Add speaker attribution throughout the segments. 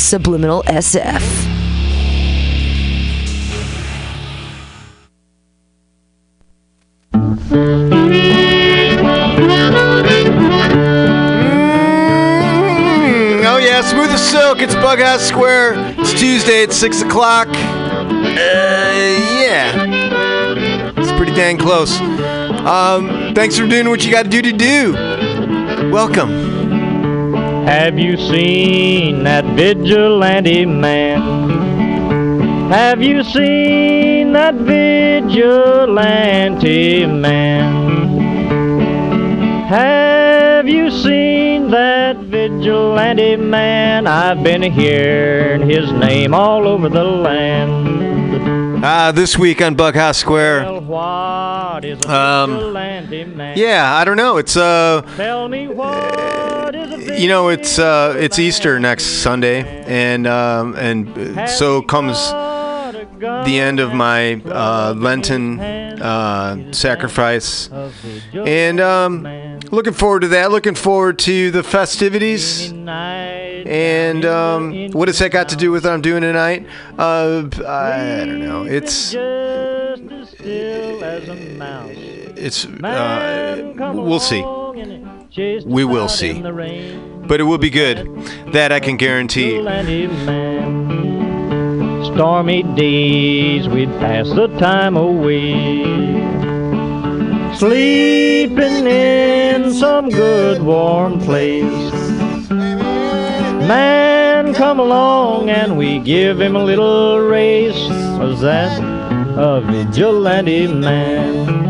Speaker 1: Subliminal SF.
Speaker 2: Mm, oh yeah, smooth as silk. It's Bughouse Square. It's Tuesday at six o'clock. Uh, yeah, it's pretty dang close. Um, thanks for doing what you got to do to do. Welcome.
Speaker 3: Have you seen that vigilante man? Have you seen that vigilante man? Have you seen that vigilante man? I've been hearing his name all over the land.
Speaker 2: Uh, this week on Bughouse Square.
Speaker 3: Well, what is a
Speaker 2: Um,
Speaker 3: vigilante man?
Speaker 2: Yeah, I don't know. It's uh, you know, it's uh, it's Easter next Sunday, and um, and so comes the end of my uh, Lenten uh, sacrifice, and um, looking forward to that. Looking forward to the festivities. And um, what has that got to do with what I'm doing tonight? Uh, I don't know. It's it's uh, we'll see. We will see. But it will be good. That I can guarantee.
Speaker 3: Stormy days, we'd pass the time away. Sleeping in some good warm place. Man come along and we give him a little race. Was that a vigilante man?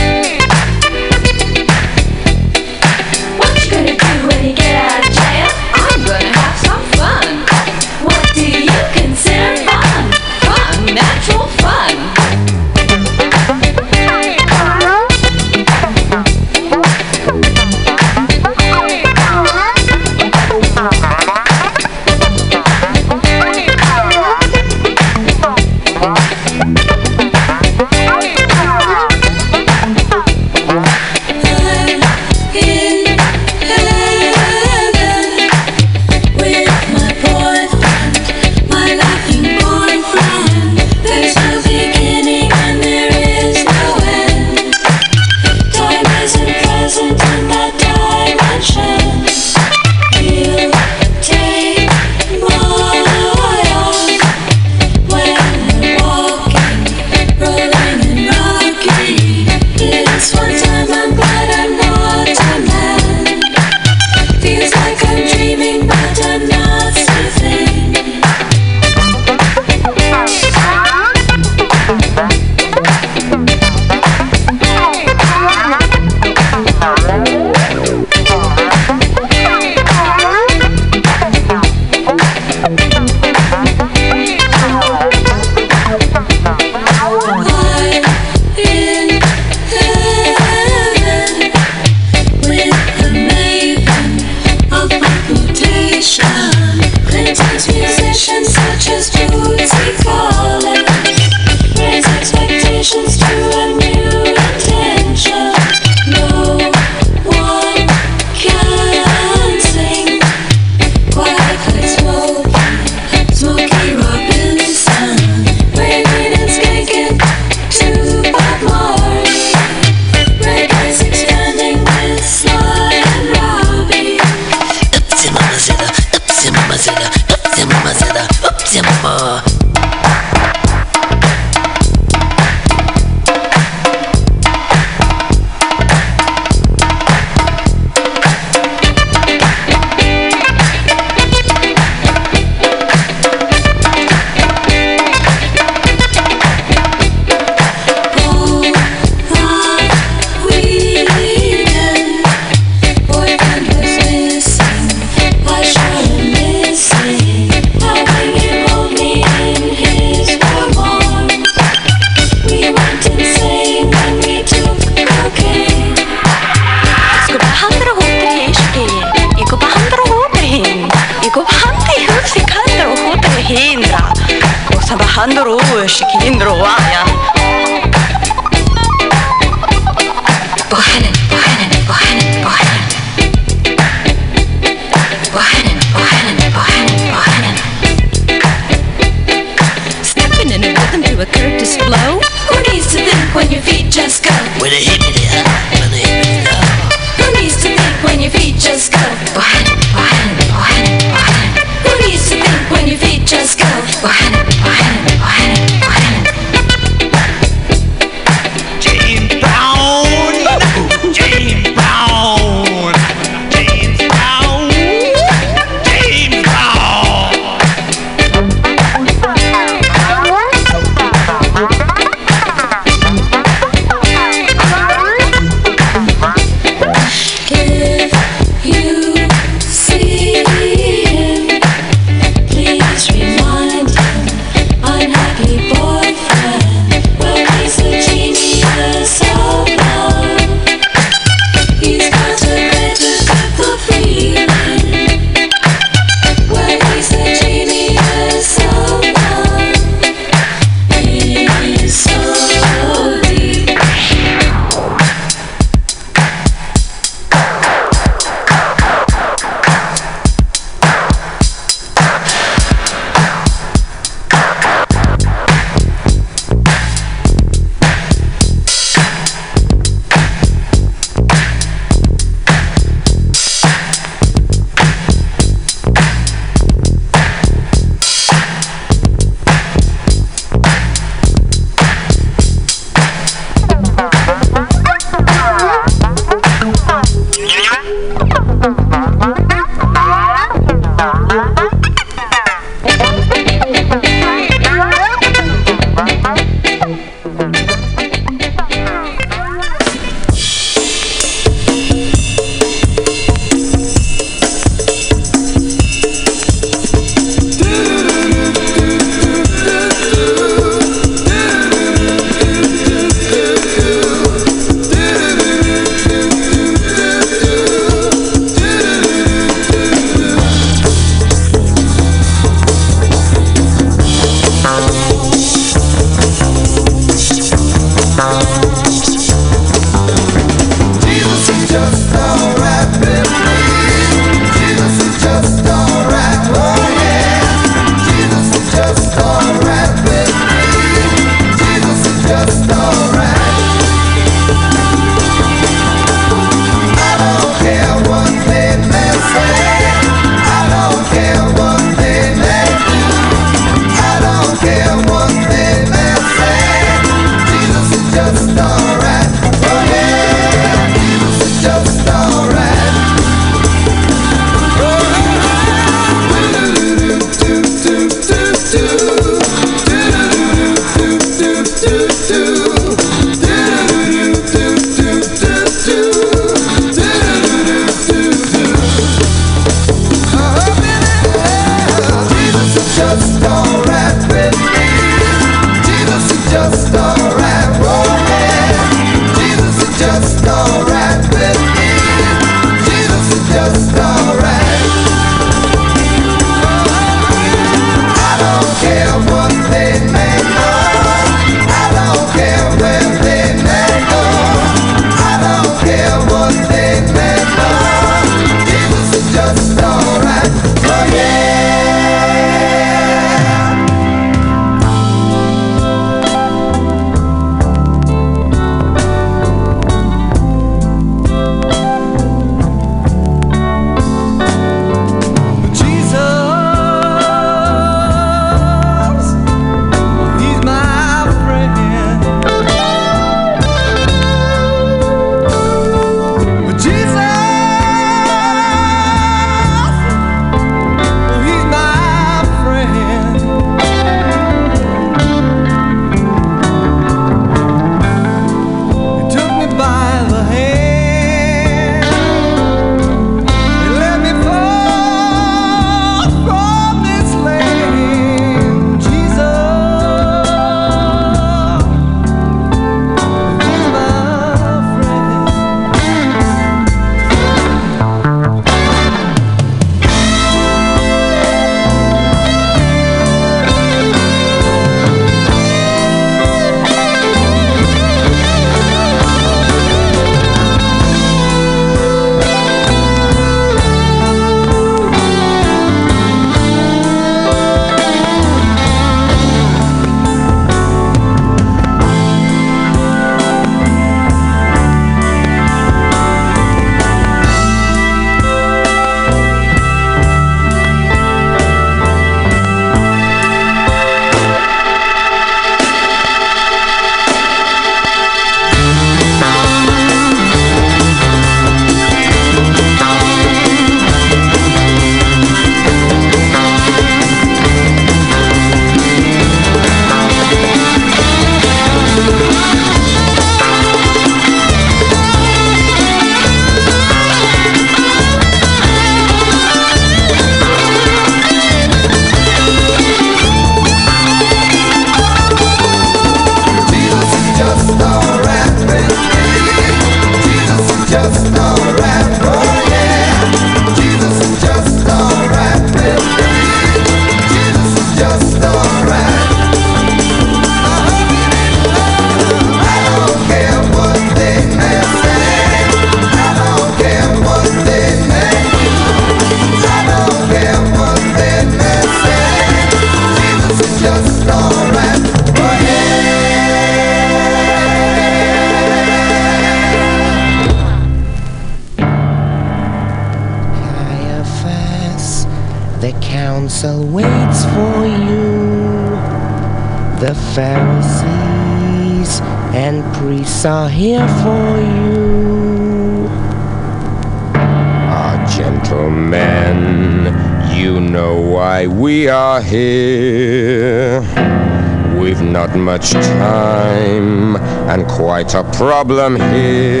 Speaker 4: Much time and quite a problem here.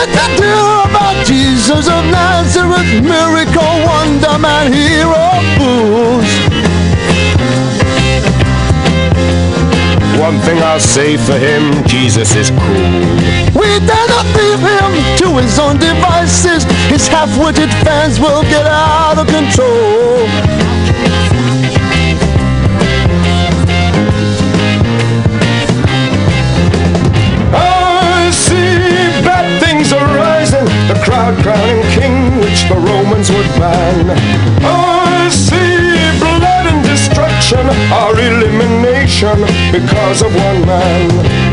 Speaker 5: What they do about Jesus of Nazareth, miracle, wonder man, hero, fools?
Speaker 4: One thing I'll say for him, Jesus is cool.
Speaker 5: We dare not leave him to his own devices. His half-witted fans will get out of control.
Speaker 4: The crowning king which the Romans would ban. I see blood and destruction, our elimination because of one man.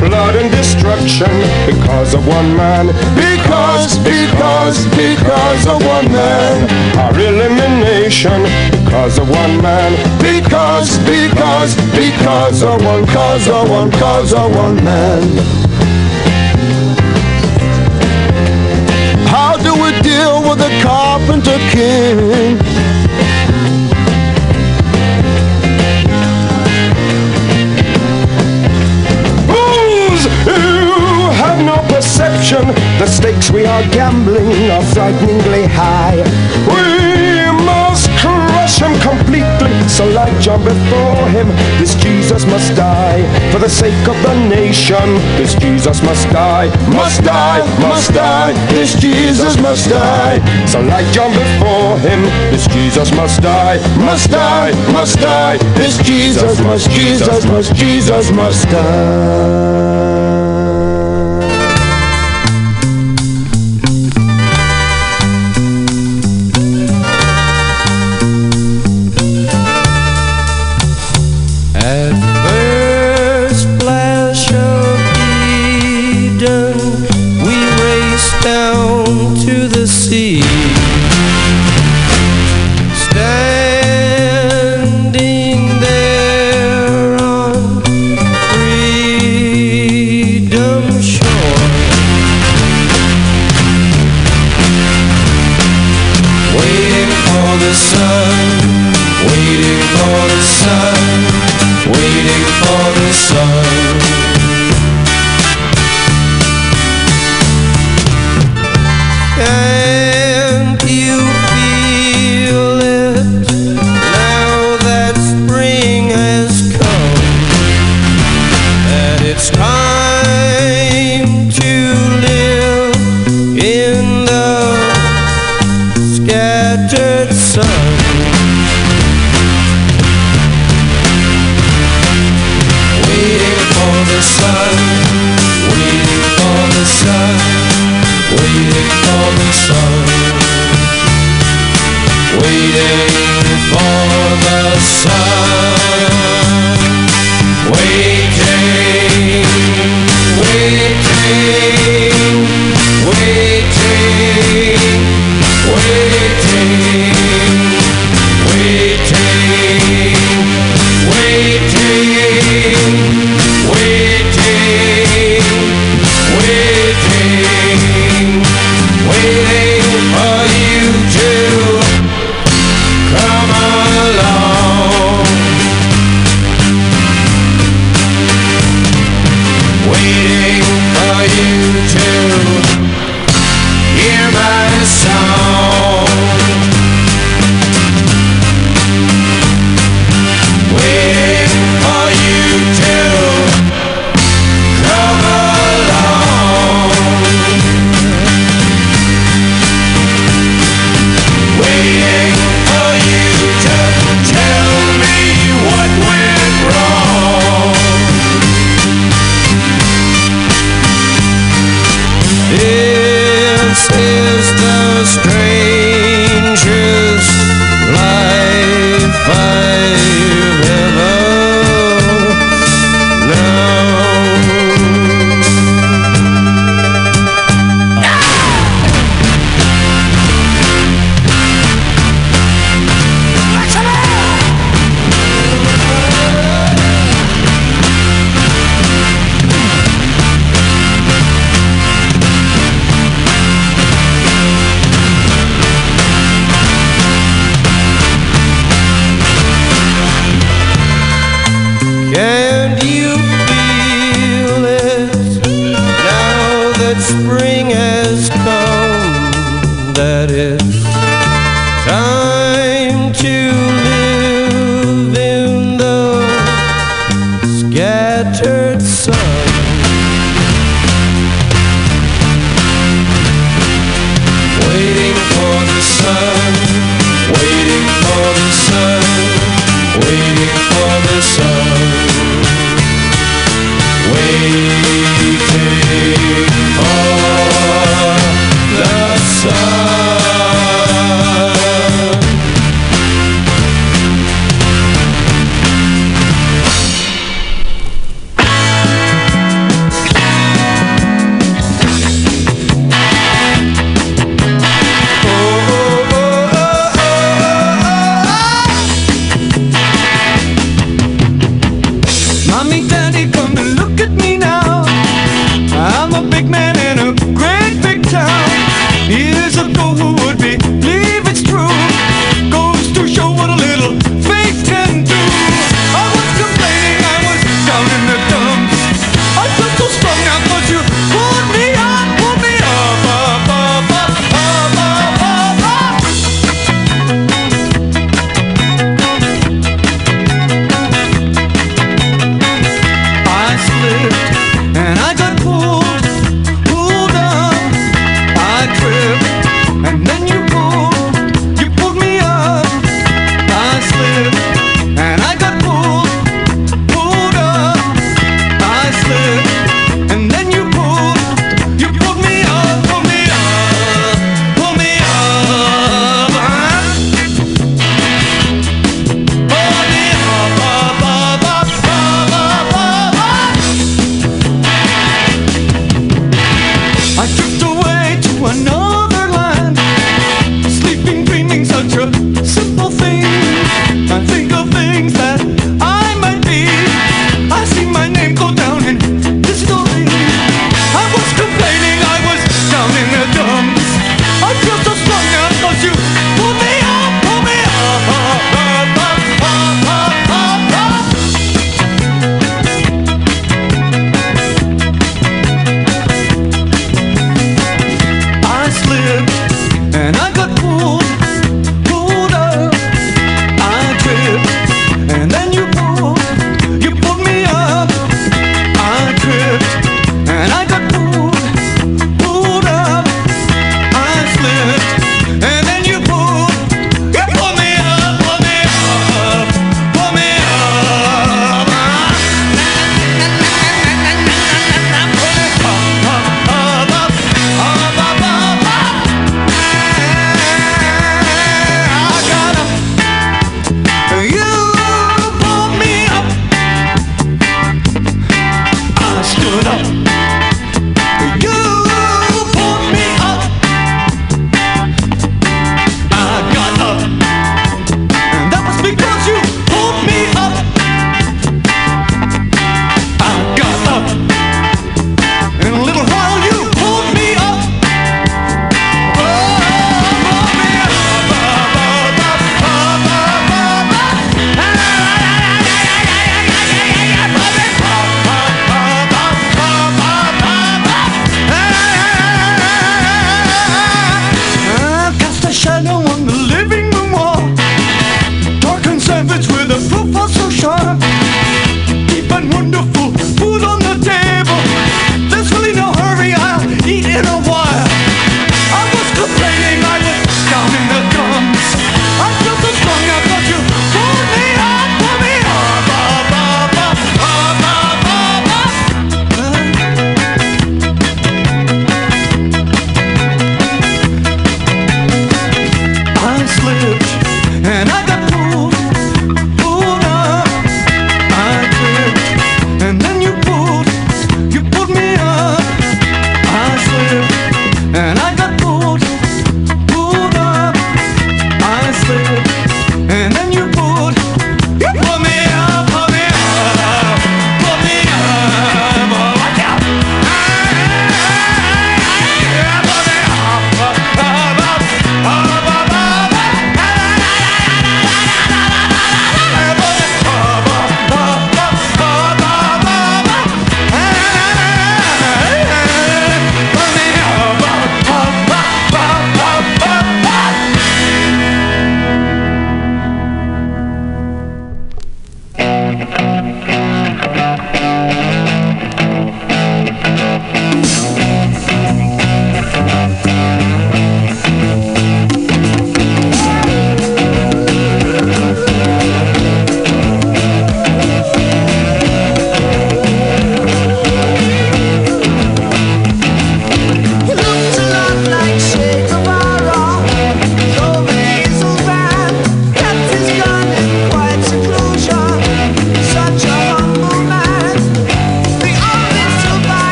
Speaker 4: Blood and destruction because of one man. Because, because, because of one man. Our elimination because of one man. Because, because, because of one, cause of one, cause of one man.
Speaker 5: Carpenter king?
Speaker 4: Fools who have no perception. The stakes we are gambling are frighteningly high. We him completely. So like John before him, this Jesus must die. For the sake of the nation, this Jesus must die. Must die, must die. This Jesus must die. So like John before him, this Jesus must die. Must die, must die. This Jesus must, Jesus must, Jesus must die.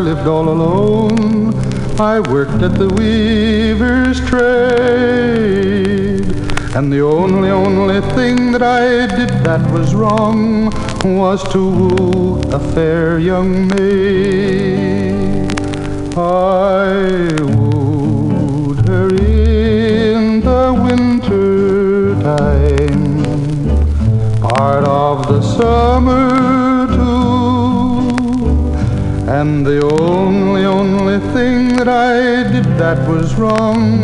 Speaker 5: Lived all alone. I worked at the weaver's trade. And the only, only thing that I did that was wrong was to woo a fair young maid. That was wrong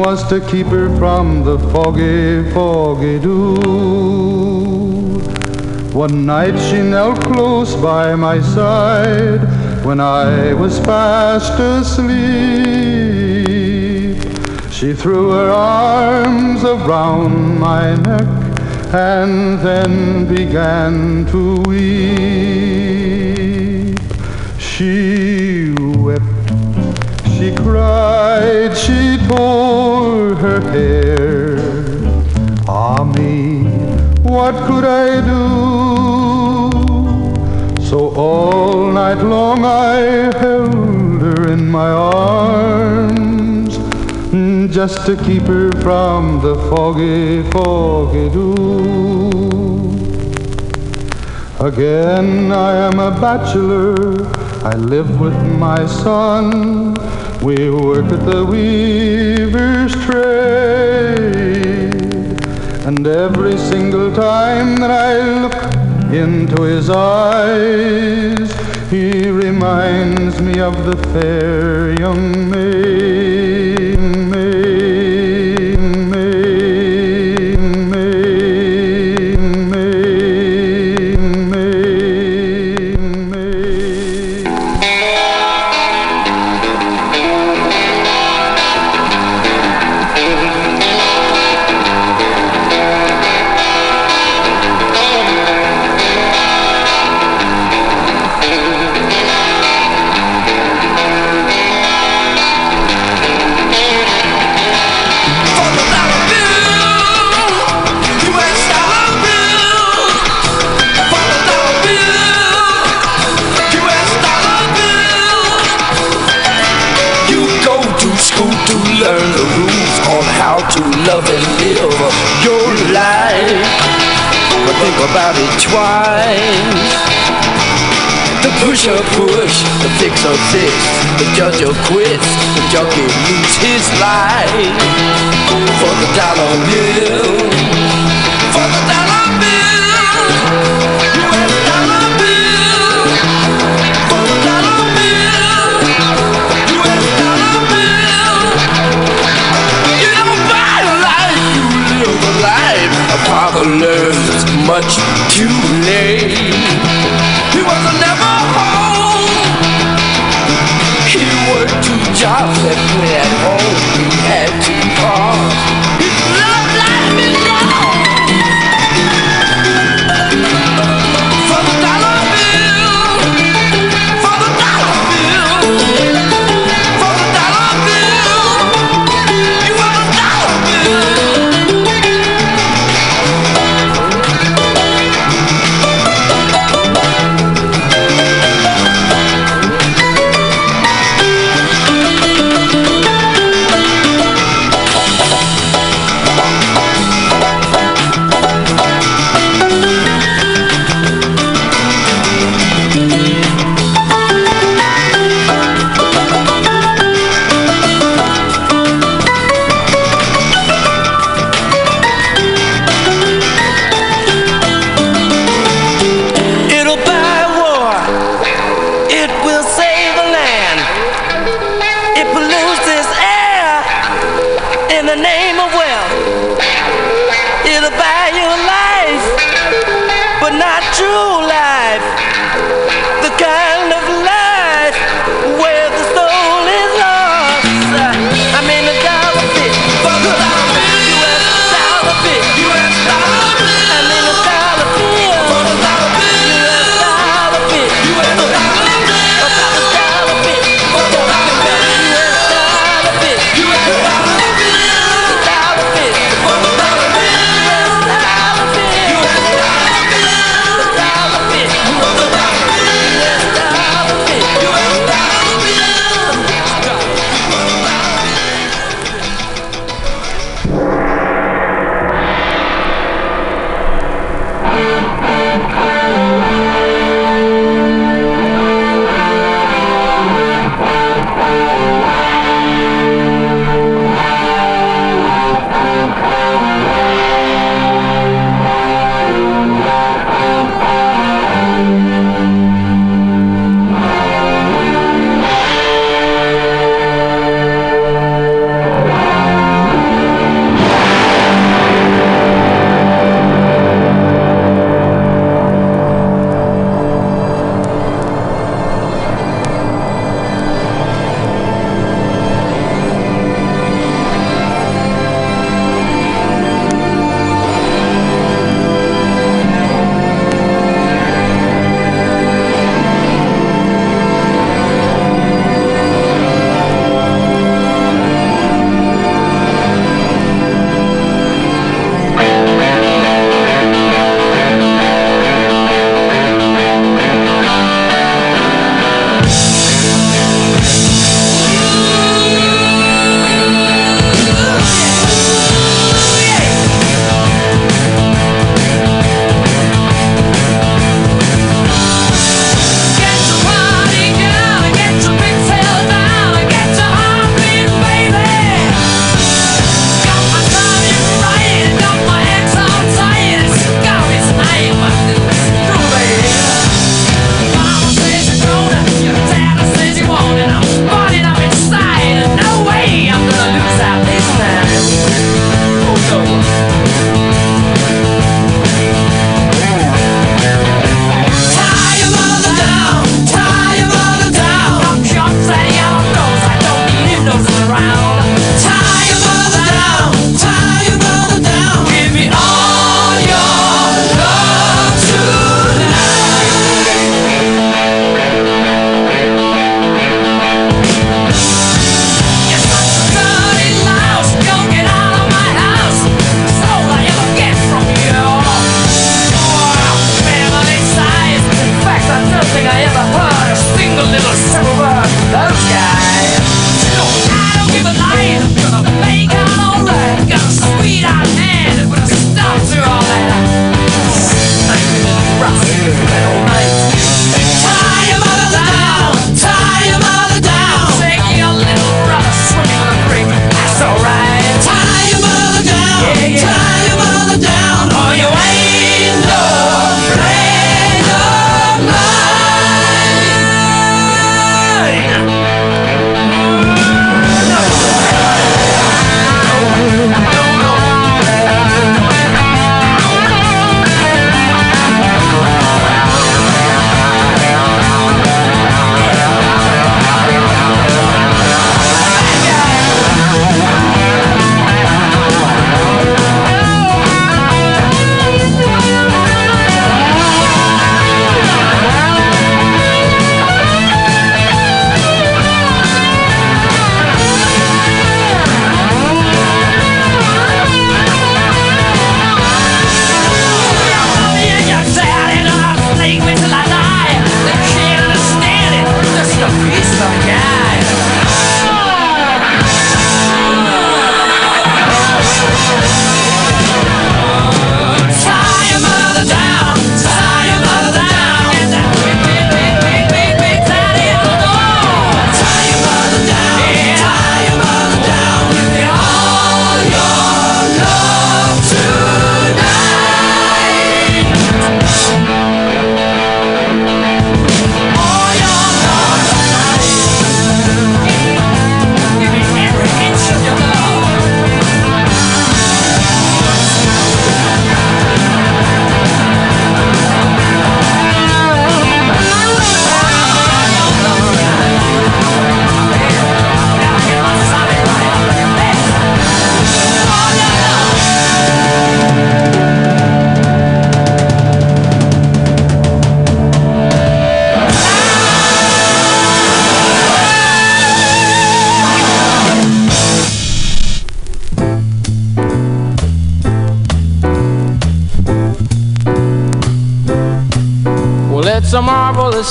Speaker 5: was to keep her from the foggy, foggy dew. One night she knelt close by my side when I was fast asleep. She threw her arms around my neck and then began to weep. She cried, she tore her hair. Ah me, what could I do? So all night long I held her in my arms just to keep her from the foggy, foggy dew. Again I am a bachelor, I live with my son. We work at the weaver's trade. And every single time that I look into his eyes, he reminds me of the fair young maid,
Speaker 6: fixer fix, the judge quits, the junkie lose his life for the dollar bill. For the dollar bill. US dollar bill. For the dollar bill. US dollar bill. You don't buy a life, you live a life. A father learns much too late. He was never jobs and when at home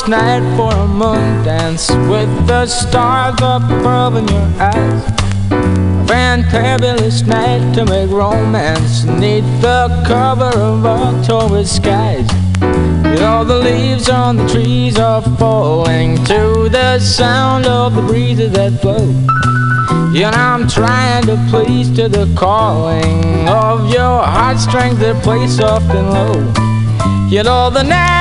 Speaker 7: night for a moon dance with the stars up above in your eyes. A fantabulous night to make romance neath the cover of October skies. You know the leaves on the trees are falling to the sound of the breezes that blow. Know I'm trying to please to the calling of your heartstrings that play soft and low. You know the night's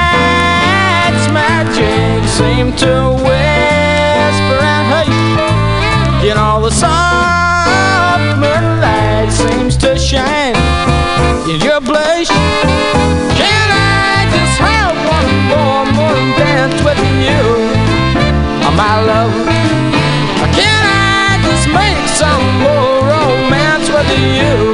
Speaker 7: magic seem to whisper and hush. You know the soft moonlight seems to shine in your blush. Can I just have one more moon dance with you, oh, my love? Can I just make some more romance with you,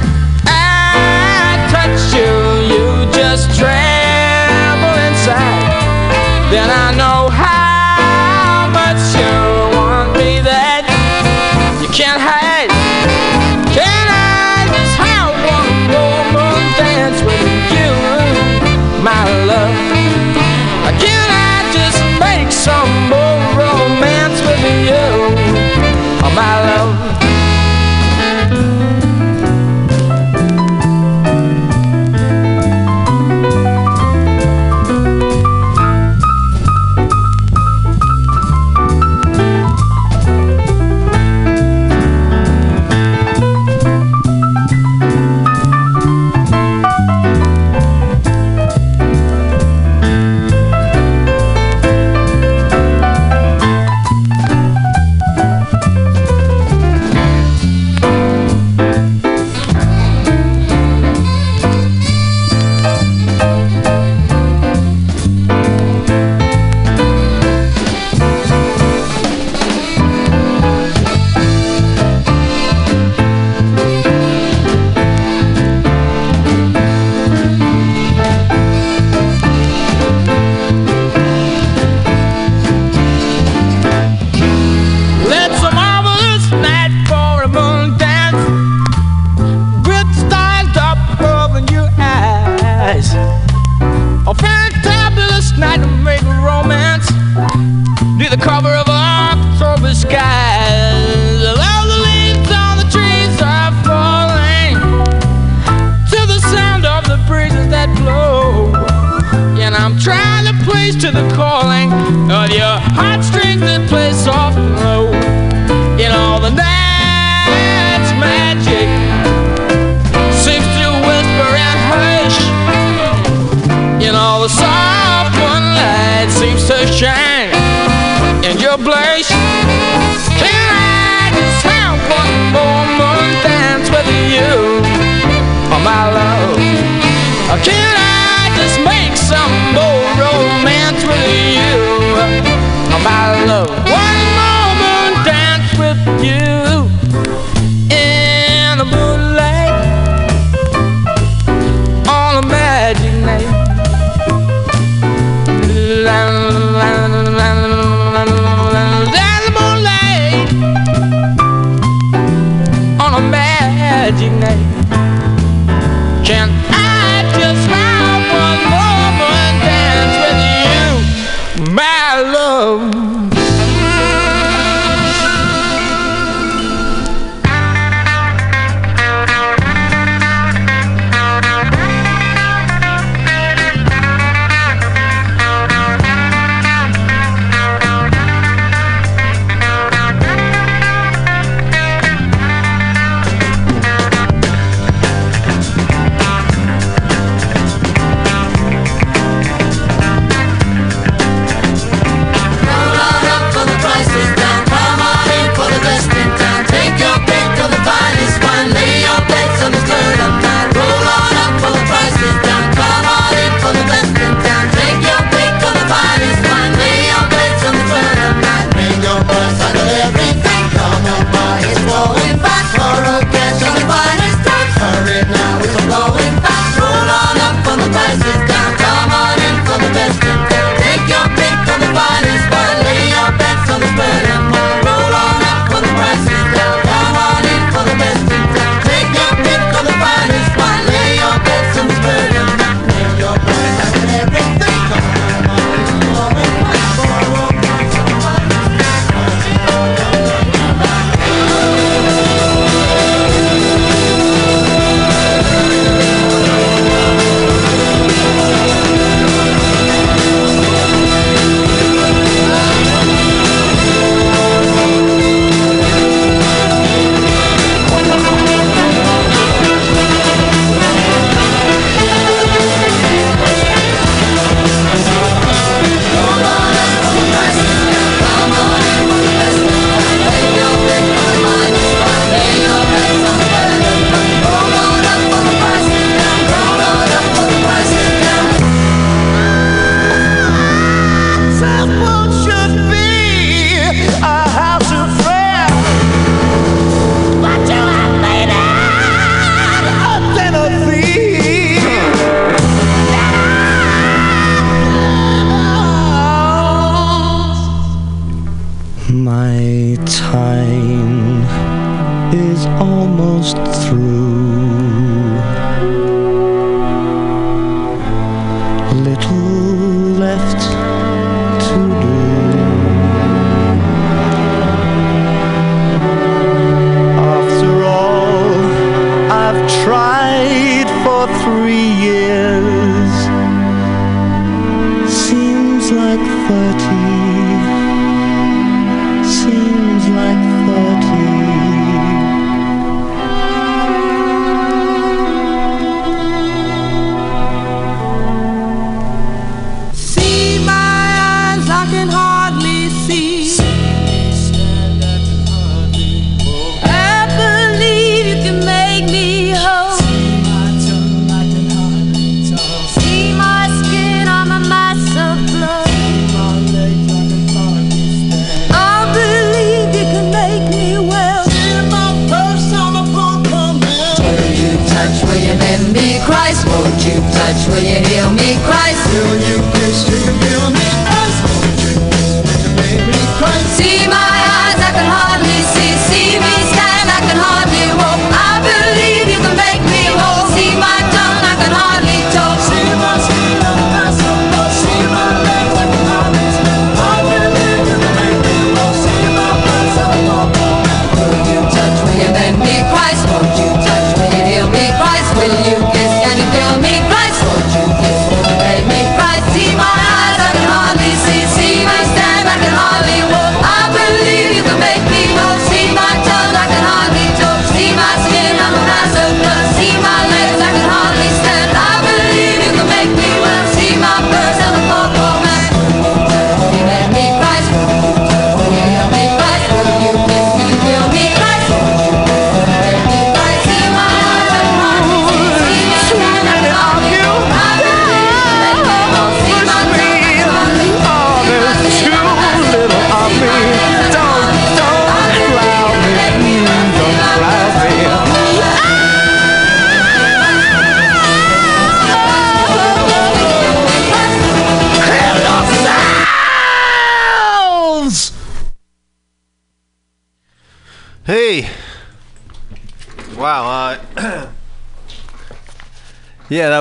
Speaker 7: Then I know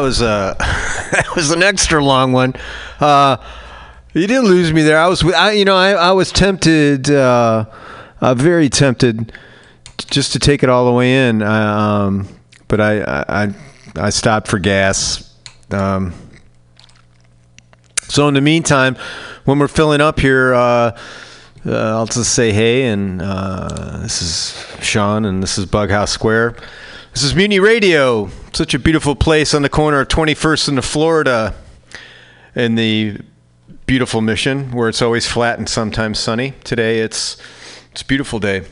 Speaker 2: was uh, that was an extra long one. Uh, you didn't lose me there. I was, I, you know, I, I was tempted, uh, uh, very tempted, just to take it all the way in. Um, but I, I, I- I stopped for gas. Um, so in the meantime, when we're filling up here, uh, uh, I'll just say hey, and uh, this is Sean, and this is Bughouse Square. This is Mutiny Radio, such a beautiful place on the corner of 21st and the Florida, in the beautiful Mission, where it's always flat and sometimes sunny. Today, it's it's a beautiful day.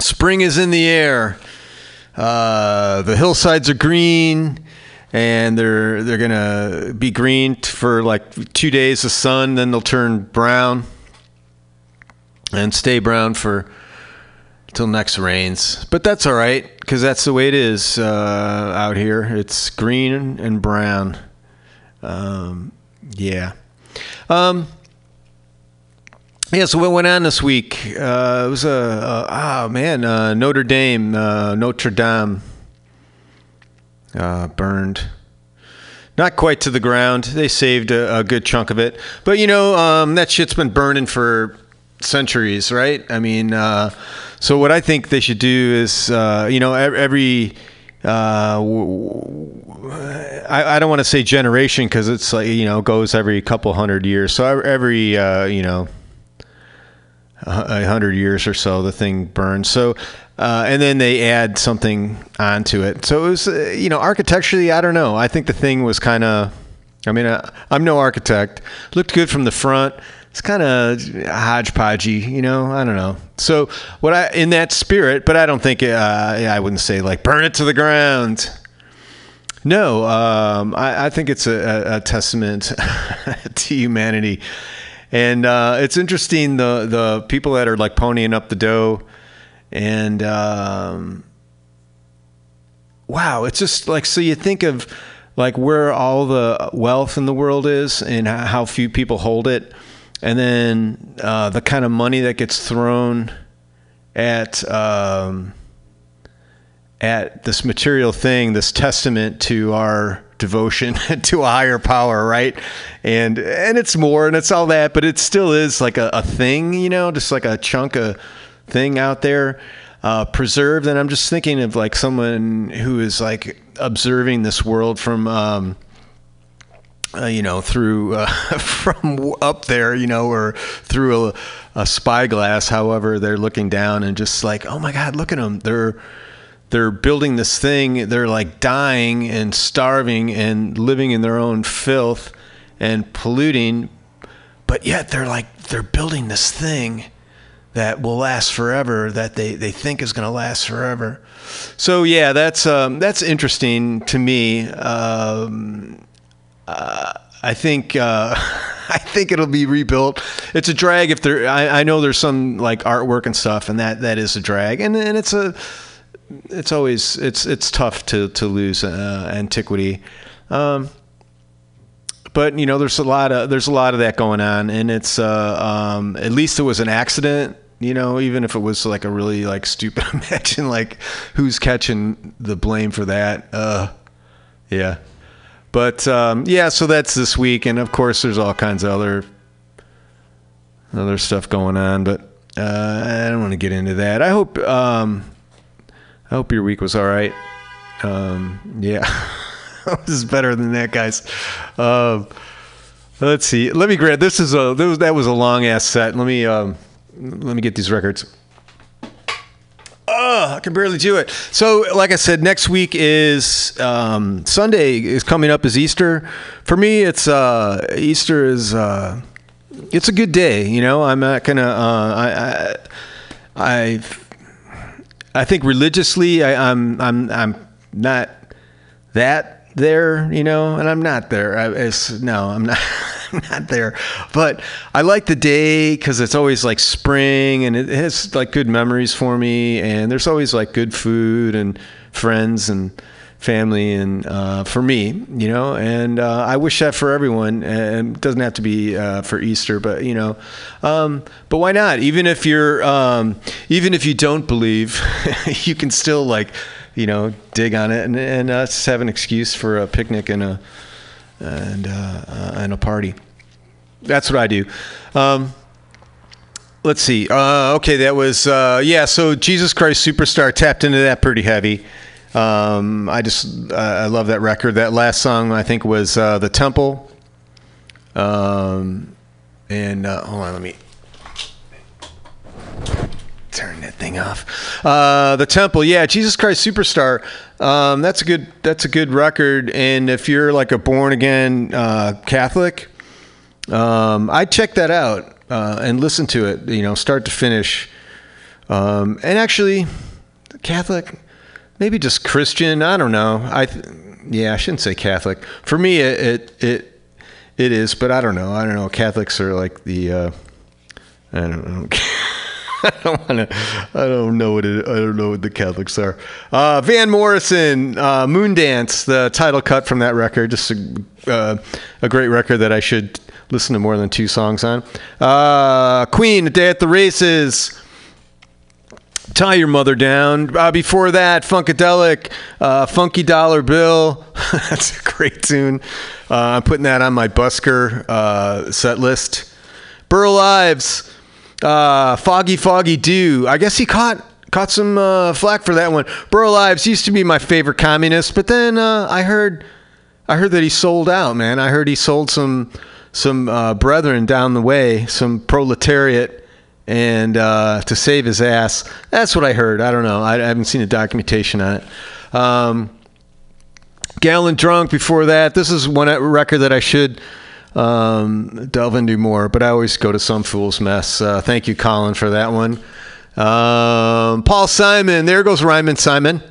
Speaker 2: Spring is in the air. Uh, the hillsides are green, and they're they're gonna be green for like two days of sun. Then they'll turn brown and stay brown for till next rains. But that's all right because that's the way it is uh, out here. It's green and brown. Um, yeah. Um, yeah, so what went on this week? Uh, it was a, a oh man, uh, Notre Dame, uh, Notre Dame uh, burned. Not quite to the ground. They saved a, a good chunk of it, but you know um, that shit's been burning for centuries, right? I mean, uh, so what I think they should do is, uh, you know, every. Uh, I, I don't want to say generation because it's like you know goes every couple hundred years. So every uh, you know a hundred years or so, the thing burns. So, uh, and then they add something onto it. So it was, uh, you know, architecturally, I don't know. I think the thing was kind of. I mean, uh, I'm no architect. Looked good from the front. It's kind of hodgepodgey, you know. I don't know. So what I in that spirit, but I don't think uh, I wouldn't say like burn it to the ground. No, um, I, I think it's a, a, testament to humanity, and uh, it's interesting the the people that are like ponying up the dough, and um, wow, it's just like so you think of like where all the wealth in the world is and how few people hold it, and then uh, the kind of money that gets thrown at. Um, at this material thing, this testament to our devotion to a higher power, right? And and it's more and it's all that, but it still is like a, a thing, you know, just like a chunk of thing out there uh, preserved. And I'm just thinking of like someone who is like observing this world from. Um, uh, you know, through uh, from up there, you know, or through a, a spyglass. However, they're looking down and just like, oh my God, look at them. They're they're building this thing. They're like dying and starving and living in their own filth and polluting, but yet they're like they're building this thing that will last forever. That they they think is going to last forever. So yeah, that's um, that's interesting to me. Um, uh, I think uh, I think it'll be rebuilt. It's a drag if there. I, I know there's some like artwork and stuff, and that that is a drag, and and it's a it's always it's it's tough to to lose uh, antiquity. Um, but you know, there's a lot of there's a lot of that going on, and it's uh, um, at least it was an accident. You know, even if it was like a really like stupid imagine like who's catching the blame for that? Uh, yeah. But um, yeah, so that's this week, and of course, there's all kinds of other other stuff going on. But uh, I don't want to get into that. I hope um, I hope your week was all right. Um, yeah, this is better than that, guys. Um, let's see. Let me grab. This is a that was a long ass set. Let me um, let me get these records. I can barely do it. So, like I said, next week is um, Sunday is coming up as Easter. For me, it's uh, Easter is uh, it's a good day. You know, I'm not gonna. Uh, I, I I I think religiously, I, I'm I'm I'm not that there. You know, and I'm not there. I, it's, no, I'm not. not there. But I like the day because it's always like spring and it has like good memories for me. And there's always like good food and friends and family and uh, for me, you know. And uh, I wish that for everyone. And it doesn't have to be uh, for Easter, but you know. Um, but why not? Even if you're, um, even if you don't believe, you can still like, you know, dig on it and, and just have an excuse for a picnic and a and uh, uh, and a party. That's what I do. Um, let's see. Uh, okay, that was uh, yeah. So Jesus Christ Superstar tapped into that pretty heavy. Um, I just I love that record. That last song I think was uh, the Temple. Um, and uh, hold on, let me turn that thing off. Uh, the Temple, yeah, Jesus Christ Superstar. Um, that's a good. That's a good record. And if you're like a born again uh, Catholic, um, I'd check that out uh, and listen to it. You know, start to finish. Um, and actually, Catholic, maybe just Christian. I don't know. I th- yeah, I shouldn't say Catholic. For me, it it it, it is, but I don't know. I don't know. Catholics are like the. Uh, I don't know. I don't want to. I don't know what it. I don't know what the Catholics are. Uh, Van Morrison, uh, Moondance, the title cut from that record, just a, uh, a great record that I should listen to more than two songs on. Uh, Queen, A Day at the Races. Tie Your Mother Down. Uh, before that, Funkadelic, uh, Funky Dollar Bill. That's a great tune. Uh, I'm putting that on my busker uh, set list. Burl Ives, uh, Foggy Foggy Dew. I guess he caught caught some uh, flack for that one. Burl Ives used to be my favorite communist, but then uh, I heard I heard that he sold out. Man, I heard he sold some some uh, brethren down the way, some proletariat, and uh, to save his ass. That's what I heard. I don't know. I, I haven't seen a documentation on it. Um, Gallon Drunk before that. This is one record that I should um, delve into more, but I always go to some fool's mess. Uh, thank you, Colin, for that one. Um, Paul Simon, there goes Rhymin' Simon.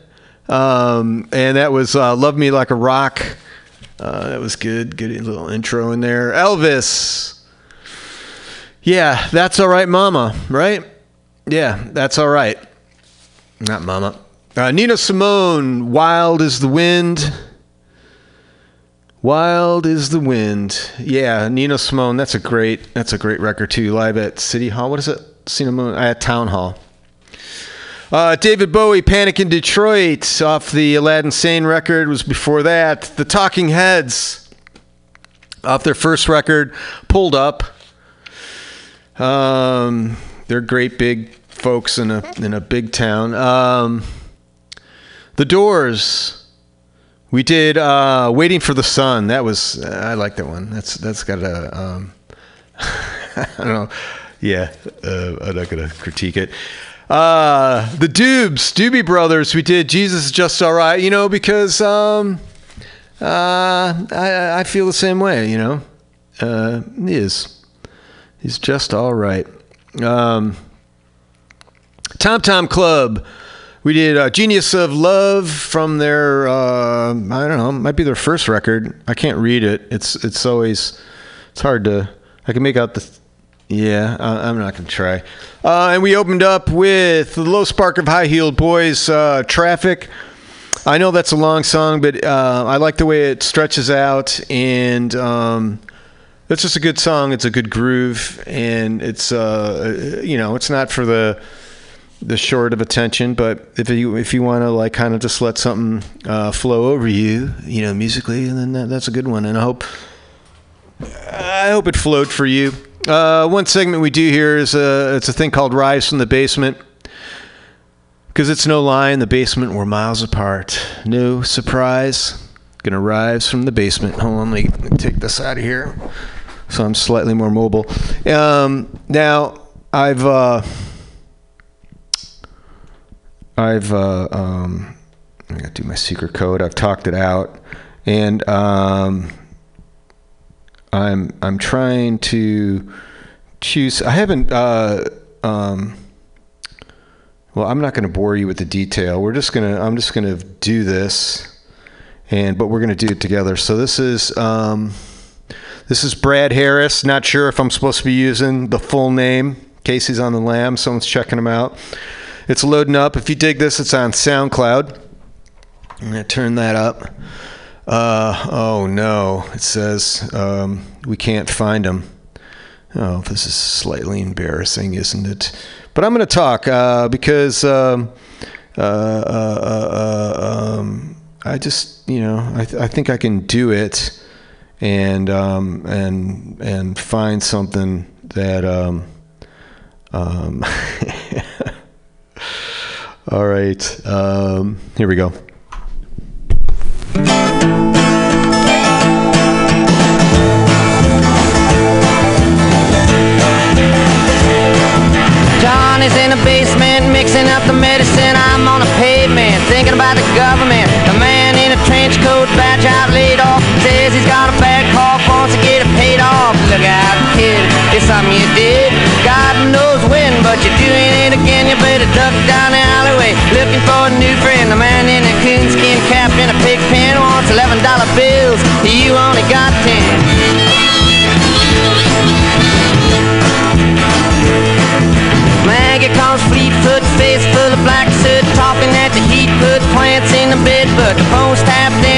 Speaker 2: Um, and that was uh, Love Me Like a Rock. Uh, that was good. Good little intro in there. Elvis. Yeah, that's all right, Mama, right? Yeah, that's all right. Not Mama. Uh, Nina Simone, Wild is the Wind. Wild is the Wind. Yeah, Nina Simone. That's a great. That's a great record too. Live at City Hall. What is it? Cinnamon at Town Hall. Uh, David Bowie, Panic in Detroit, off the Aladdin Sane record, was before that. The Talking Heads, off their first record, Pulled Up. Um, they're great big folks in a in a big town. Um, the Doors, we did uh, "Waiting for the Sun." That was I like that one. That's that's got a um, I don't know. Yeah, uh, I'm not gonna critique it. Uh, the Dubes, Doobie Brothers. We did "Jesus is Just All Right," you know, because um, uh, I I feel the same way. You know, uh, he is. He's just all right. Um, Tom Tom Club. We did uh, Genius of Love from their uh, I don't know, might be their first record. I can't read it. It's it's always it's hard to I can make out the yeah, I, I'm not gonna try. Uh, and we opened up with the Low Spark of High Heeled Boys, uh, Traffic. I know that's a long song, but uh, I like the way it stretches out, and um, it's just a good song. It's a good groove, and it's uh, you know, it's not for the the short of attention, but if you if you want to like kind of just let something uh, flow over you, you know, musically, then that, that's a good one. And I hope I hope it flowed for you. Uh, one segment we do here is a, it's a thing called Rise from the Basement. Because it's no lie, in the basement we're miles apart. No surprise. Gonna rise from the basement. Hold on, let me take this out of here. So I'm slightly more mobile. Um, now, I've. Uh, I've. Uh, um, I gotta do my secret code. I've talked it out. And. Um, I'm I'm trying to choose. I haven't. Uh, um, well, I'm not going to bore you with the detail. We're just gonna. I'm just going to do this, and but we're going to do it together. So this is. Um, this is Brad Harris. Not sure if I'm supposed to be using the full name. Casey's on the lam. Someone's checking him out. It's loading up. If you dig this, it's on SoundCloud. I'm going to turn that up. Uh, oh no, it says um, we can't find them. Oh, this is slightly embarrassing, isn't it? But I'm going to talk uh, because um, uh, uh, uh, um, I just, you know, I, th- I think I can do it and um, and and find something that. All right, um, here we go.
Speaker 8: Johnny's in the basement mixing up the medicine. I'm on the pavement thinking about the government. The man in a trench coat, badge out laid off, says he's got a bad cough, wants to get it paid off. Look out, it's something you did. God knows when, but you're doing it again. You better duck down the alleyway looking for a new friend. The man in a coonskin cap and a pig pen wants eleven dollar bills. You only got ten. Maggie comes Fleetfoot, face full of black soot, talking at the heat, put plants in the bed, but the phone's tapped anyway.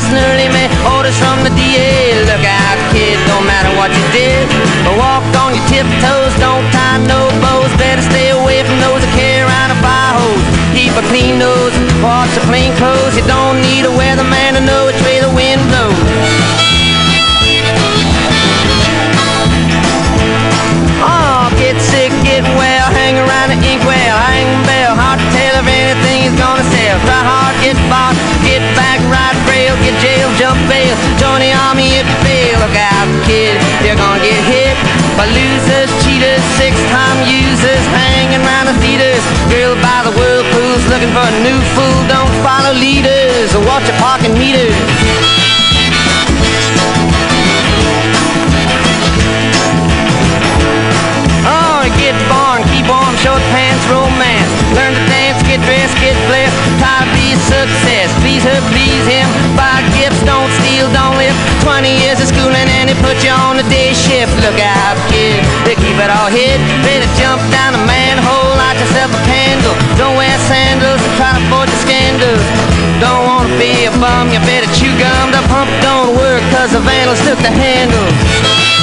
Speaker 8: Early man. Orders from the DA. Look out, kid, don't matter what you did. But walk on your tiptoes, don't tie no bows. Better stay away from those that carry around a fire hose. Keep a clean nose, wash your plain clothes. You don't need a weatherman to know which way the wind blows. Oh, get sick, get well, hang around the inkwell, hang bell, hard to tell if anything's gonna sell. Try hard, get bought, ride get jail, jump bail, join the army if you fail. Look out, kid, you're gonna get hit by losers, cheaters, six-time users, hanging around the theaters. Girl by the whirlpools, looking for a new fool. Don't follow leaders or watch your parking meters. Oh, get born, keep warm, short pants, romance. Learn to dance, get dressed, get blessed. Try to be success. Please her, please him. Buy gifts, don't steal, don't live. 20 years of schooling and they put you on a day shift. Look out, kid, they keep it all hid. Better jump down a manhole, light yourself a candle. Don't wear sandals and try to avoid the scandals. Don't wanna be a bum, you better chew gum. The pump don't work cause the vandals took the handle.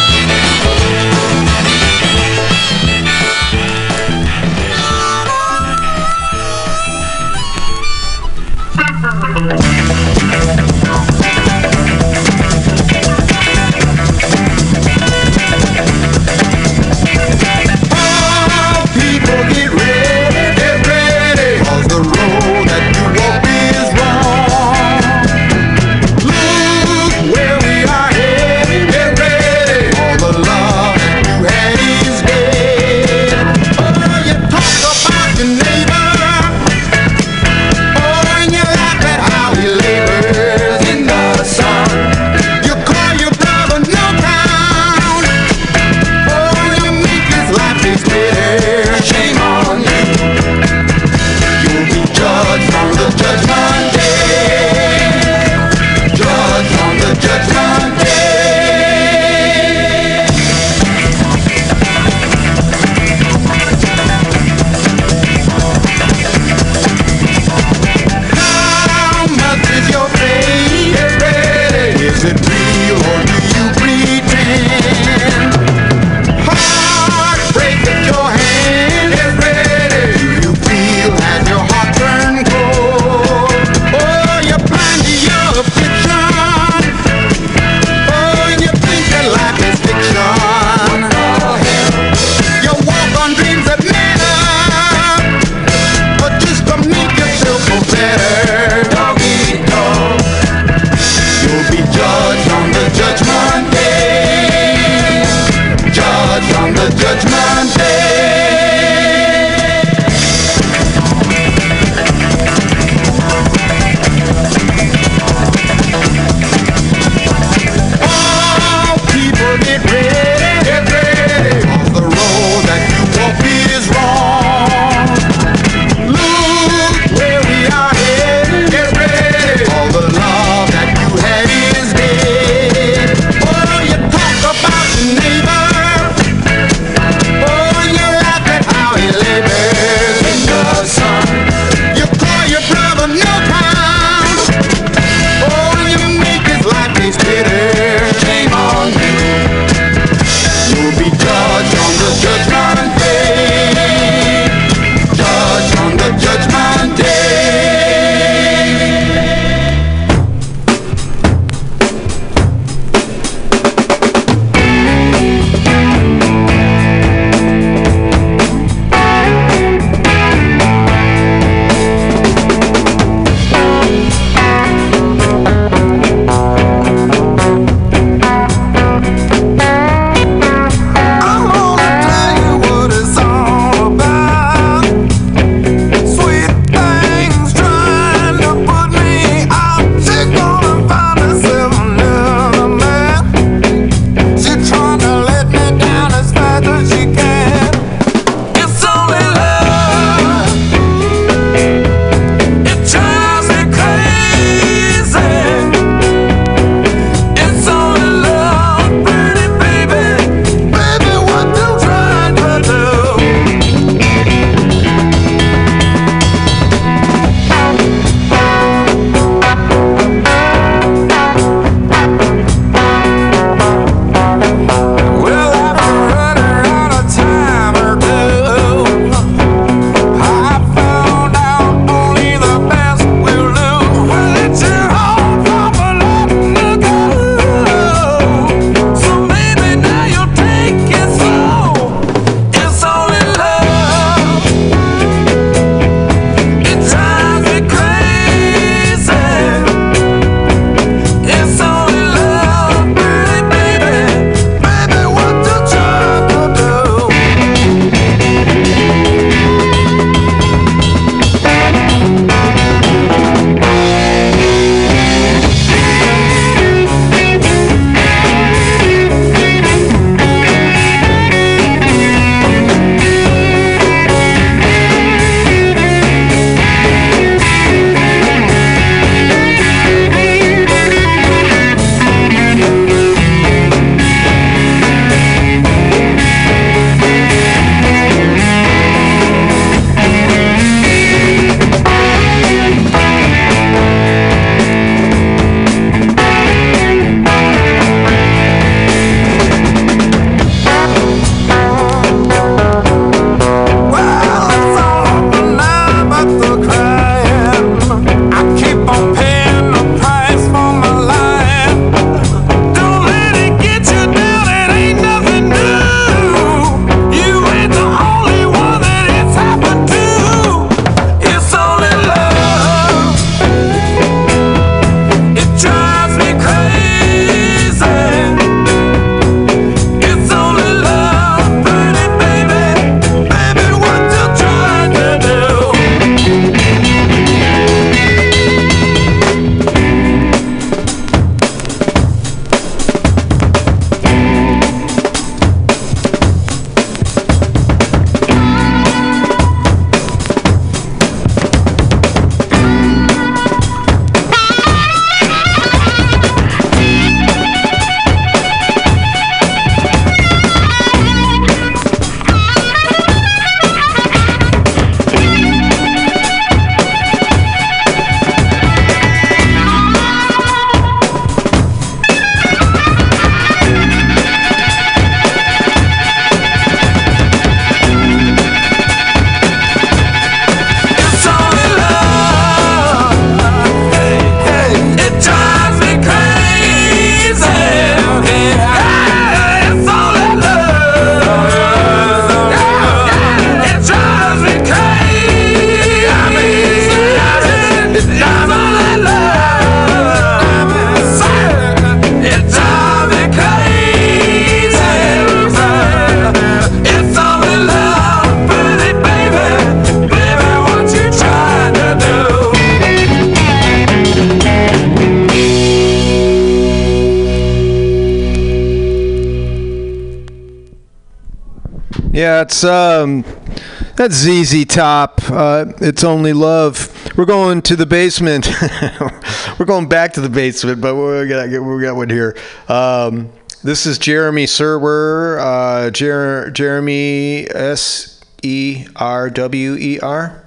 Speaker 2: That's ZZ Top. Uh, it's only love. We're going to the basement. we're going back to the basement, but we got we got one here. Um, this is Jeremy Serwer. Uh, Jer- Jeremy S E R W E R,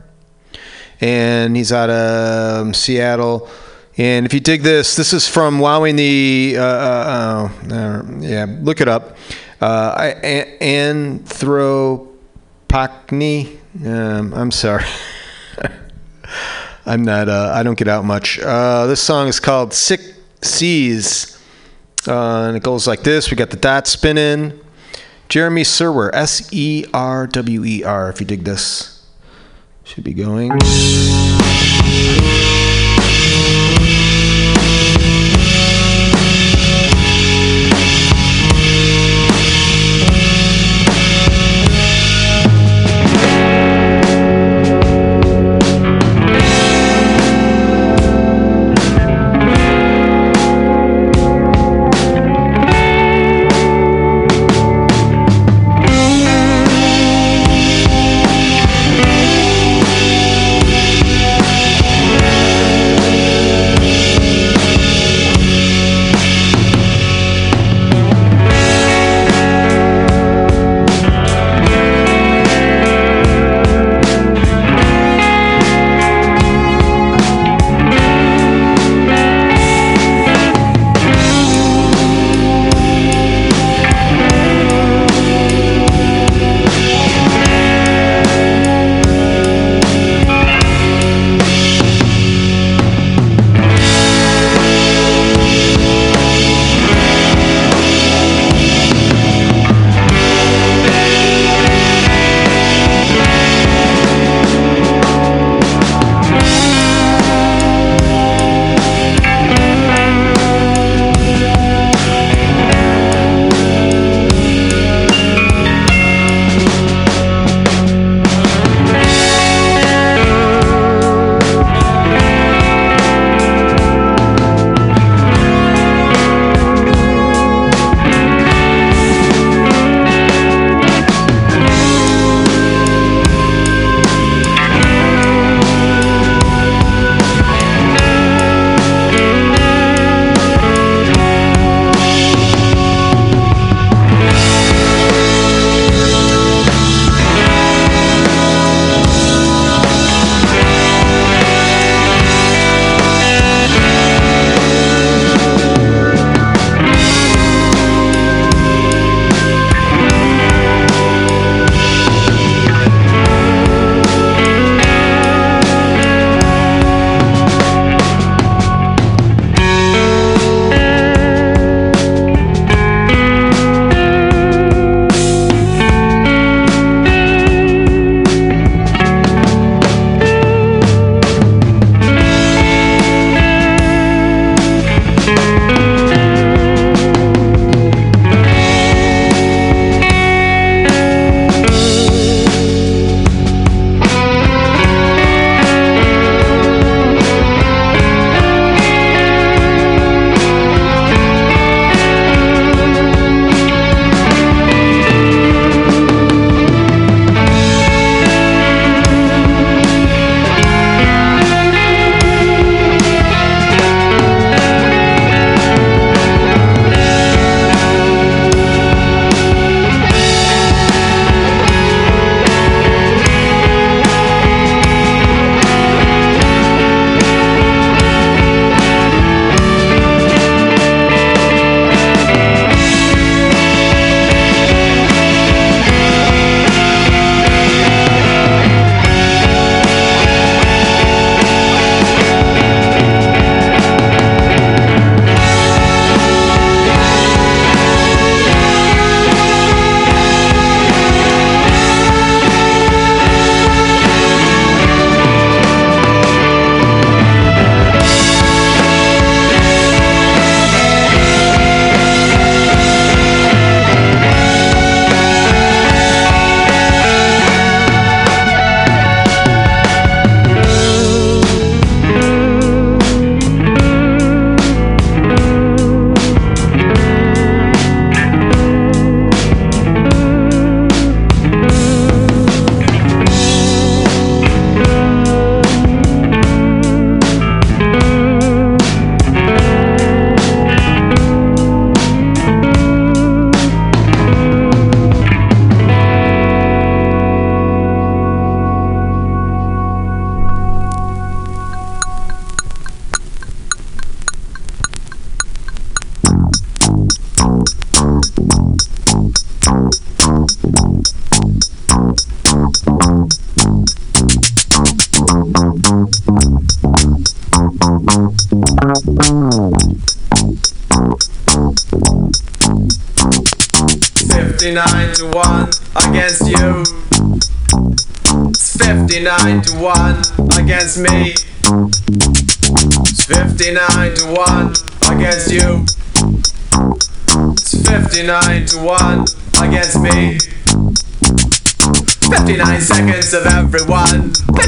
Speaker 2: and he's out of um, Seattle. And if you dig this, this is from Wowing the. Uh, uh, uh, uh, yeah, look it up. Uh, I, a- Anthropocny. Um, I'm sorry. I'm not. Uh, I don't get out much. Uh, this song is called "Sick Seas," uh, and it goes like this. We got the dot spinning. Jeremy Serwer, S E R W E R. If you dig this, should be going.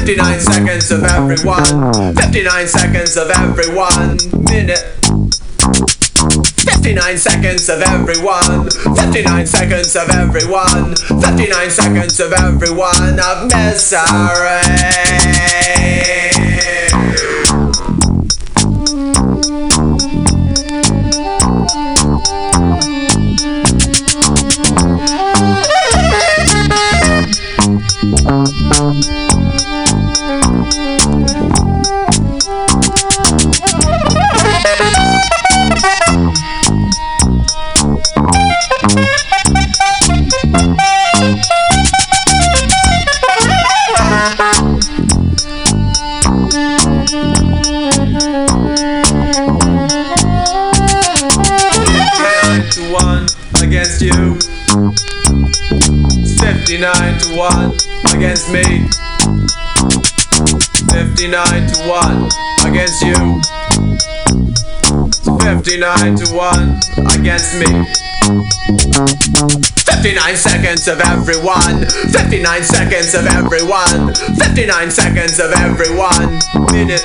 Speaker 9: 59 seconds of everyone. 59 seconds of everyone. Minute. 59 seconds of everyone. 59 seconds of everyone. 59 seconds of everyone of misery. Fifty-nine to one against me. 59 seconds of everyone. 59 seconds of everyone. 59 seconds of everyone. Minute.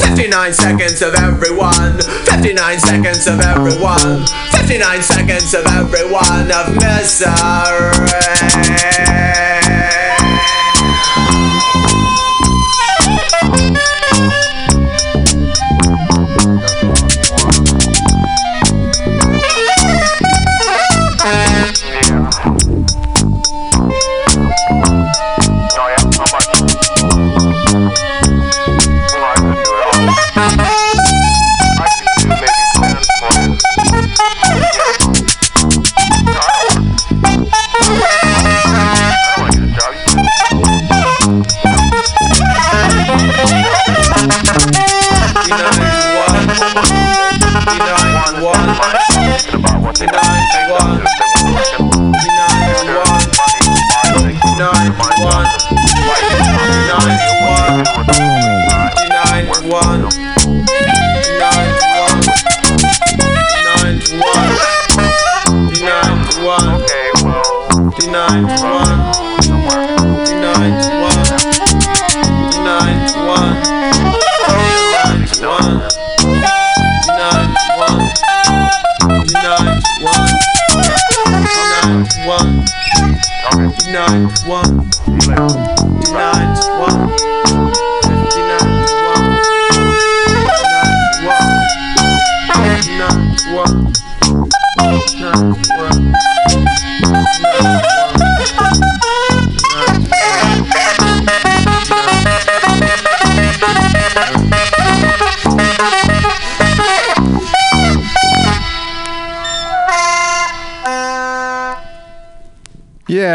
Speaker 9: 59 seconds of everyone. 59 seconds of everyone. 59 seconds of everyone of misery. Nine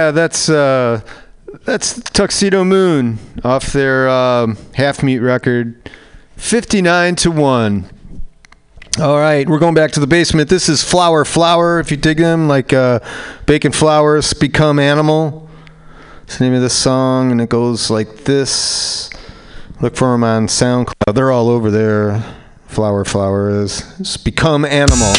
Speaker 2: Yeah, that's uh, that's Tuxedomoon off their um, Half Mute record, fifty-nine to one. All right, we're going back to the basement. This is Flower Flower. If you dig them, like uh, Bacon Flowers, Become Animal. It's the name of this song, and it goes like this. Look for them on SoundCloud. They're all over there. Flower Flower is. It's Become Animal.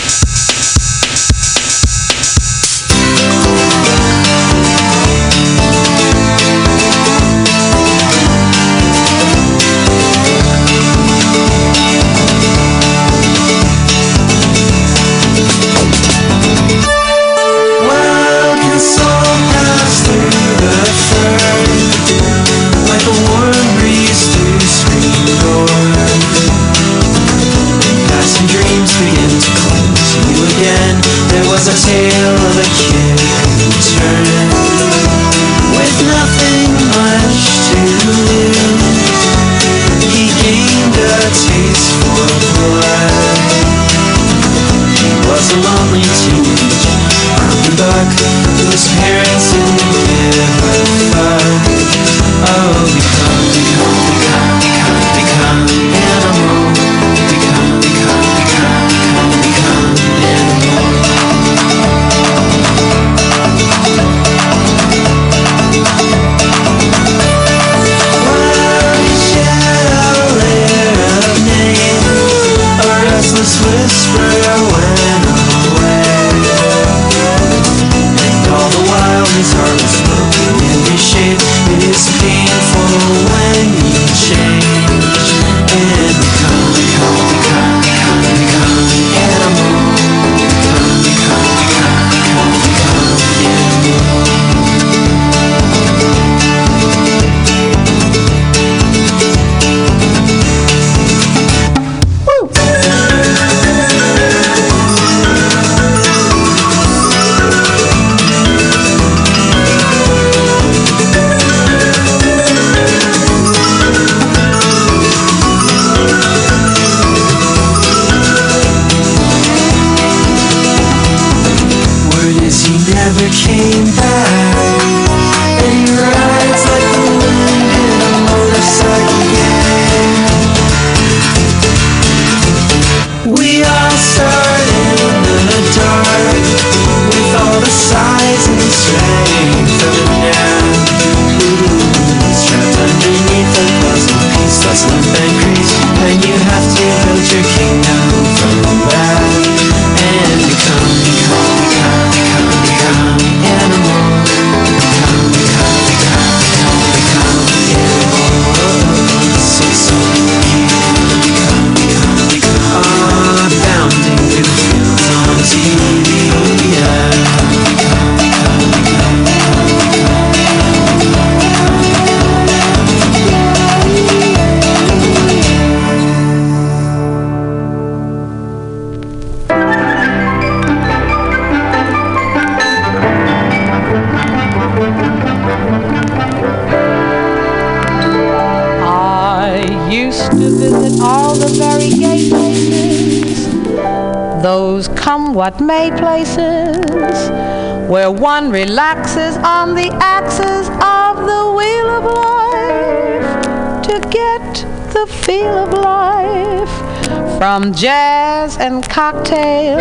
Speaker 6: From jazz and cocktails.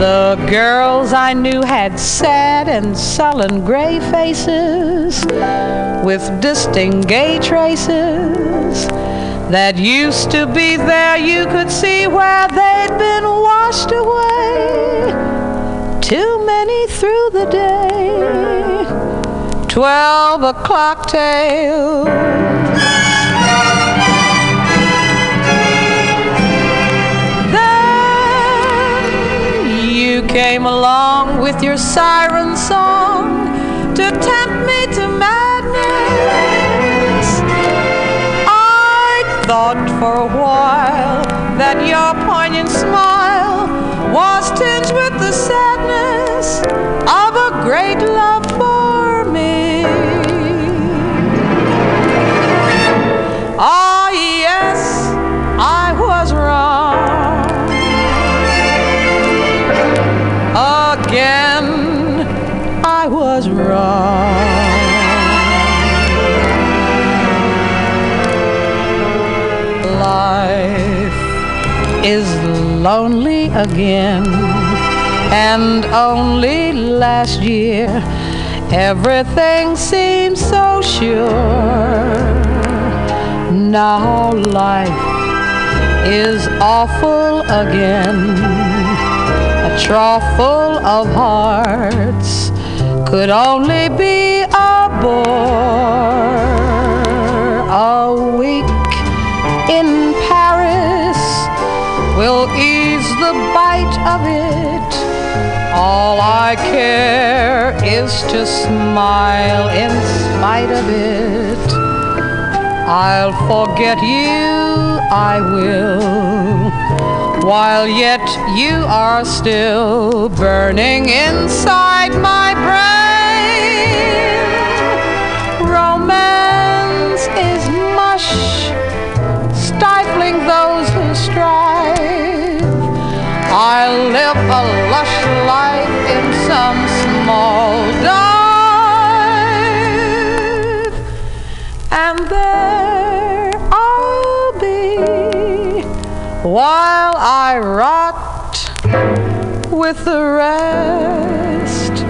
Speaker 6: The girls I knew had sad and sullen gray faces with distinct gay traces that used to be there. You could see where they'd been washed away. Too many through the day. Twelve o'clock tales. Came along with your siren song to tempt me to madness. I thought for a while that your poignant smile was tinged with the sadness of a great lonely again, and only last year everything seemed so sure. Now life is awful again a trough full of hearts could only be a bore. A week in Paris will of it. All I care is to smile in spite of it. I'll forget you, I will while yet you are still burning inside my brain. I'll live a lush life in some small dive, and there I'll be while I rot with the rest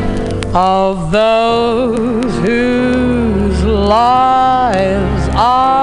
Speaker 6: of those whose lives are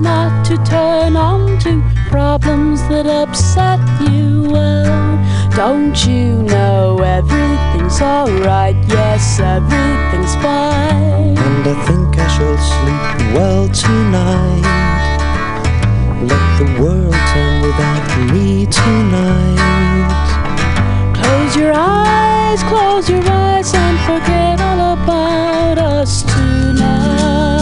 Speaker 10: try not to turn on to problems that upset you. Well, don't you know everything's alright? Yes, everything's fine.
Speaker 11: And I think I shall sleep well tonight. Let the world turn without me tonight.
Speaker 10: Close your eyes, close your eyes, and forget all about us tonight.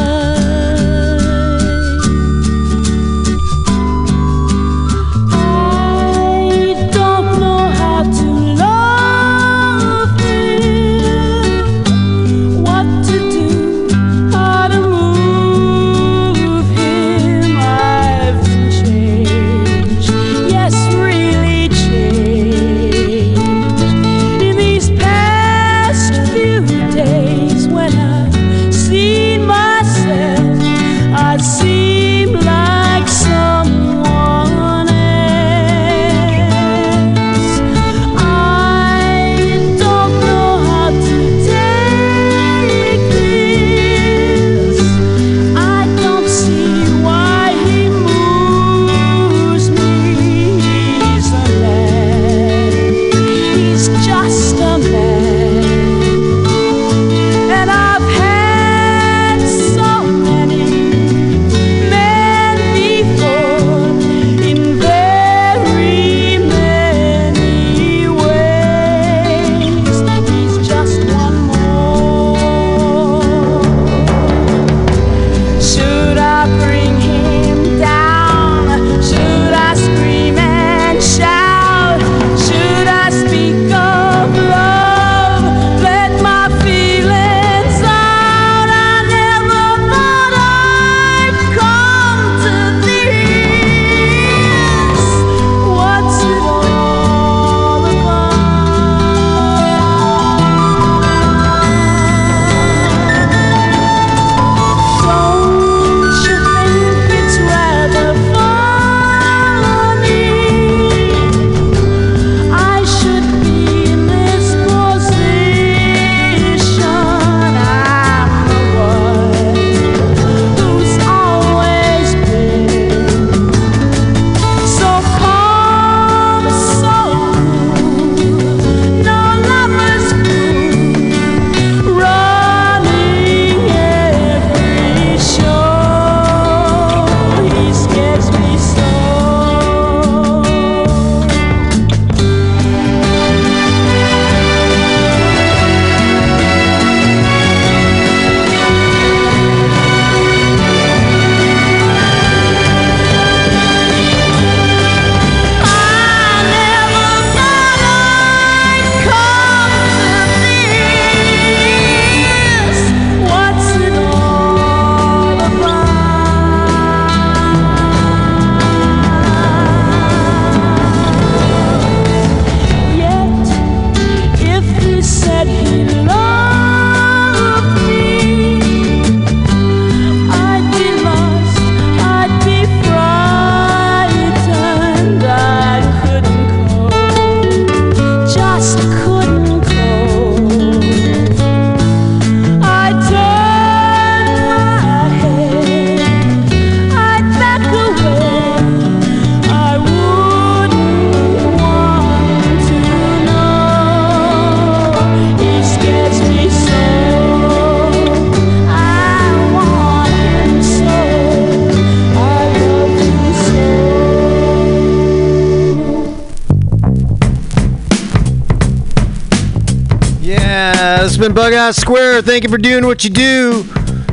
Speaker 2: Been Bughouse Square. Thank you for doing what you do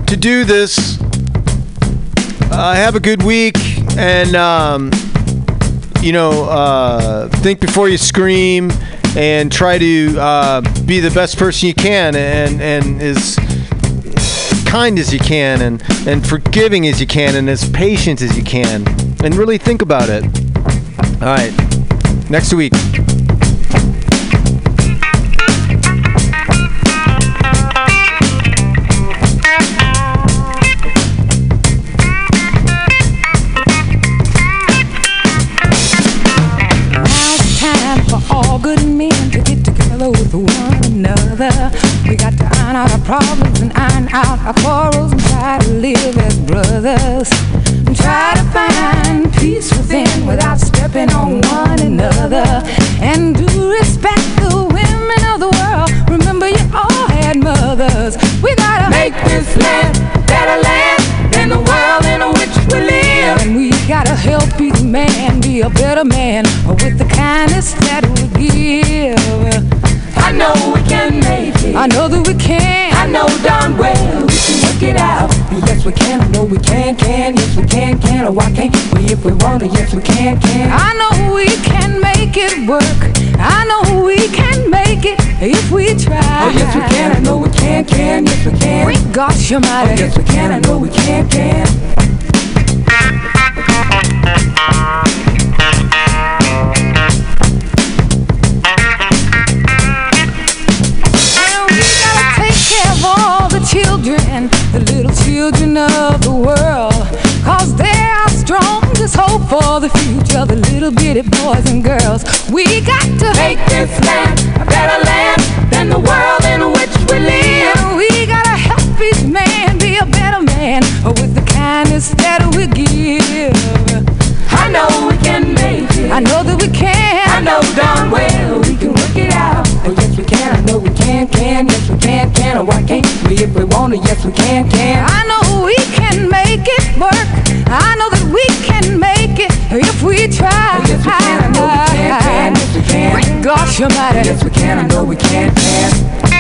Speaker 2: to do this. Uh, have a good week, and um, you know, uh, think before you scream, and try to uh, be the best person you can, and and as kind as you can, and and forgiving as you can, and as patient as you can, and really think about it. All right, next week.
Speaker 6: Problems and iron out our quarrels and try to live as brothers. And try to find peace within without stepping on one another. And do respect the women of the world. Remember, you all had mothers. We gotta make this land better land than the world in which we live. And we gotta help each man be a better man with the kindness that we give. I know we can make it. I know that we can. I know darn well we can work it out. Yes, we can. I know we can, can. Yes, we can, can. Oh, why can't we if we want to? Yes, we can, can. I know we can make it work. I know we can make it if we try. Oh, yes, we can. I know we can, can. Yes, we can. We got you, mighty. Oh, yes, we can. I know we can, can. The little children of the world. Cause they're our strongest hope for the future, the little bitty boys and girls. We got to make this land a better land than the world in which we live. We gotta help each man be a better man uh, with the kindness that we give. I know we can make it. I know that we can. I know darn if we want to? Yes, we can, can. I know we can make it work. I know that we can make it if we try. Oh, yes, we can. I know we can, can. Yes, we can. Gosh, almighty. Yes, we can. I know we can, can.